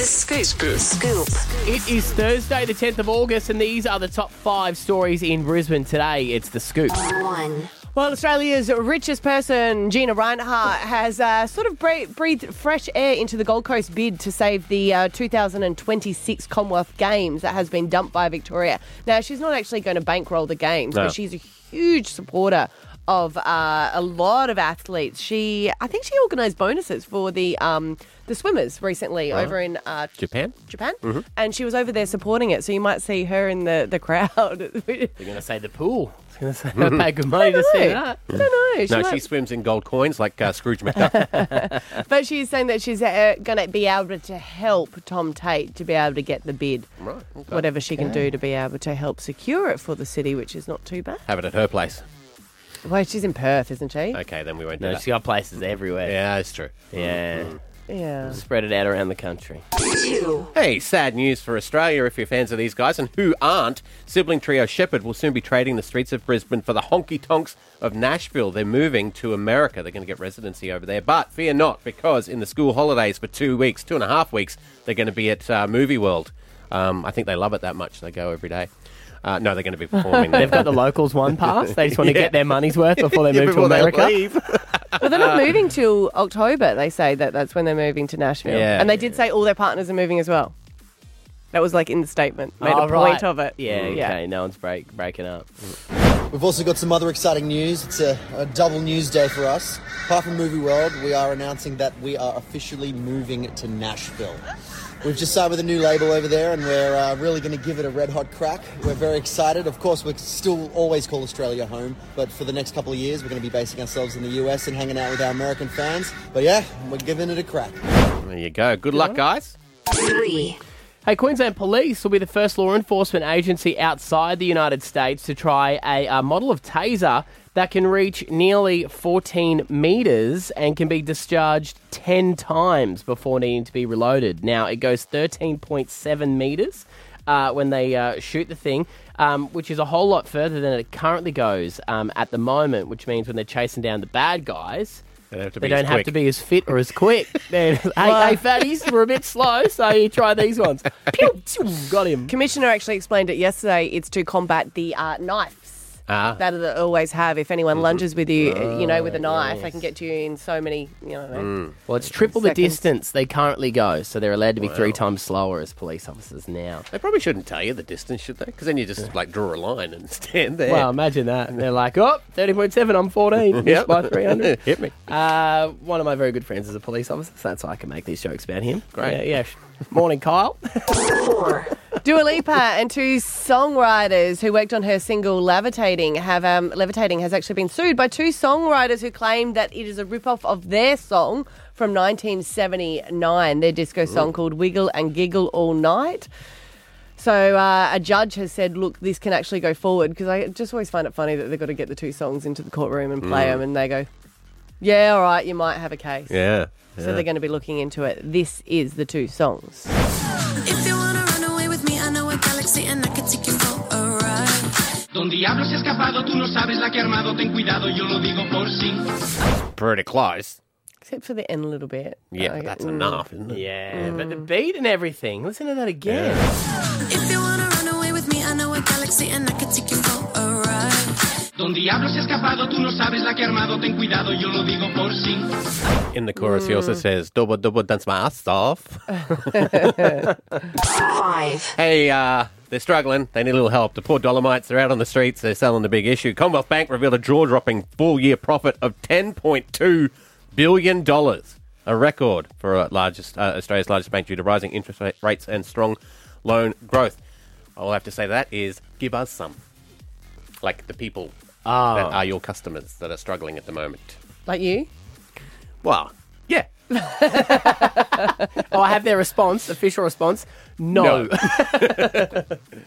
The Scoop. Scoop. It is Thursday, the 10th of August, and these are the top five stories in Brisbane today. It's the scoop. One. Well, Australia's richest person, Gina Rinehart, has uh, sort of bre- breathed fresh air into the Gold Coast bid to save the uh, 2026 Commonwealth Games that has been dumped by Victoria. Now, she's not actually going to bankroll the Games, No. but she's a huge supporter of uh, a lot of athletes. She, I think she organised bonuses for the um, the swimmers recently over in uh, Japan? Japan, and she was over there supporting it. So you might see her in the the crowd. They're going to say the pool. I was going to say, I pay good money to see that. I don't know. She No, might- she swims in gold coins like uh, Scrooge McDuck. But she's saying that she's uh, going to be able to help Tom Tate to be able to get the bid. right. okay. Whatever she can do to be able to help secure it for the city, which is not too bad. Have it at her place. Well, she's in Perth, isn't she? Okay, then we won't do No, that. she's got places everywhere. Yeah, that's true. Yeah. Yeah. Spread it out around the country. Hey, sad news for Australia if you're fans of these guys, and who aren't. Sibling trio Sheppard will soon be trading the streets of Brisbane for the honky tonks of Nashville. They're moving to America. They're going to get residency over there. But fear not, because in the school holidays for two weeks, two and a half weeks, they're going to be at uh, Movie World. Um, I think they love it that much. They go every day. Uh, no, they're going to be performing. They've got the locals one pass. They just want to Yeah. get their money's worth before they Yeah, move to before they America. leave. But they're not moving till October. They say that that's when they're moving to Nashville. Yeah. and they did say all their partners are moving as well. That was like in the statement. Made Oh, a point of it. Yeah, okay. No one's break, breaking up. We've also got some other exciting news. It's a, a double news day for us. Apart from Movie World, we are announcing that we are officially moving to Nashville. We've just signed with a new label over there, and we're uh, really going to give it a red hot crack. We're very excited. Of course, we still always call Australia home, but for the next couple of years, we're going to be basing ourselves in the US and hanging out with our American fans. But yeah, we're giving it a crack. There you go. Good luck, guys. Three. Hey, Queensland Police will be the first law enforcement agency outside the United States to try a, uh model of taser that can reach nearly 14 metres and can be discharged 10 times before needing to be reloaded. Now, it goes 13.7 metres uh, when they uh, shoot the thing, um, which is a whole lot further than it currently goes um, at the moment, which means when they're chasing down the bad guys. They don't have to They be as don't have to be as fit or as quick. They're, hey, hey, fatties, we're a bit slow, so you try these ones. Pew, pew, got him. Commissioner actually explained it yesterday. It's to combat the uh, knives Ah. that they always have. If anyone lunges with you, you know, with a knife, they can get to you in so many, you know. Well, it's triple the Seconds. distance they currently go, so they're allowed to be three times slower as police officers now. They probably shouldn't tell you the distance, should they? Because then you just like draw a line and stand there. Well, imagine that. They're like, oh, 30.7, I'm 14. Missed by 300. Hit me. Uh, one of my very good friends is a police officer, so that's why I can make these jokes about him. Great. Yeah, yeah. Morning, Kyle. Four. Dua Lipa and two songwriters who worked on her single "Levitating" have um, "Levitating" has actually been sued by two songwriters who claim that it is a rip-off of their song from 1979, their disco song called "Wiggle and Giggle All Night." So uh, a judge has said, "Look, this can actually go forward," because I just always find it funny that they've got to get the two songs into the courtroom and play them, and they go, "Yeah, all right, you might have a case." Yeah. So they're going to be looking into it. This is the two songs. Don Diablo se ha escapado, tú no sabes la que ha armado, ten cuidado, yo lo digo por sí. Pretty close. Except for the end a little bit. Yeah, I but that's mm. enough, isn't it? Yeah, but the beat and everything. Listen to that again. If you wanna run away with me, I know a galaxy and I can take Don Diablo se ha escapado, tú no sabes la que ha armado, ten cuidado, yo lo digo por sí. In the chorus, he also says, double, double, dance my ass off. Five. hey, uh, they're struggling. They need a little help. The poor Dollarmites, they're out on the streets. They're selling the big issue. Commonwealth Bank revealed a jaw-dropping full-year profit of $10.2 billion. A record for largest, uh, Australia's largest bank due to rising interest rate- rates and strong loan growth. All I have to say to that is give us some. Like the people Oh. that are your customers that are struggling at the moment. Like you? Well, yeah. Oh, I have their response, official response. No.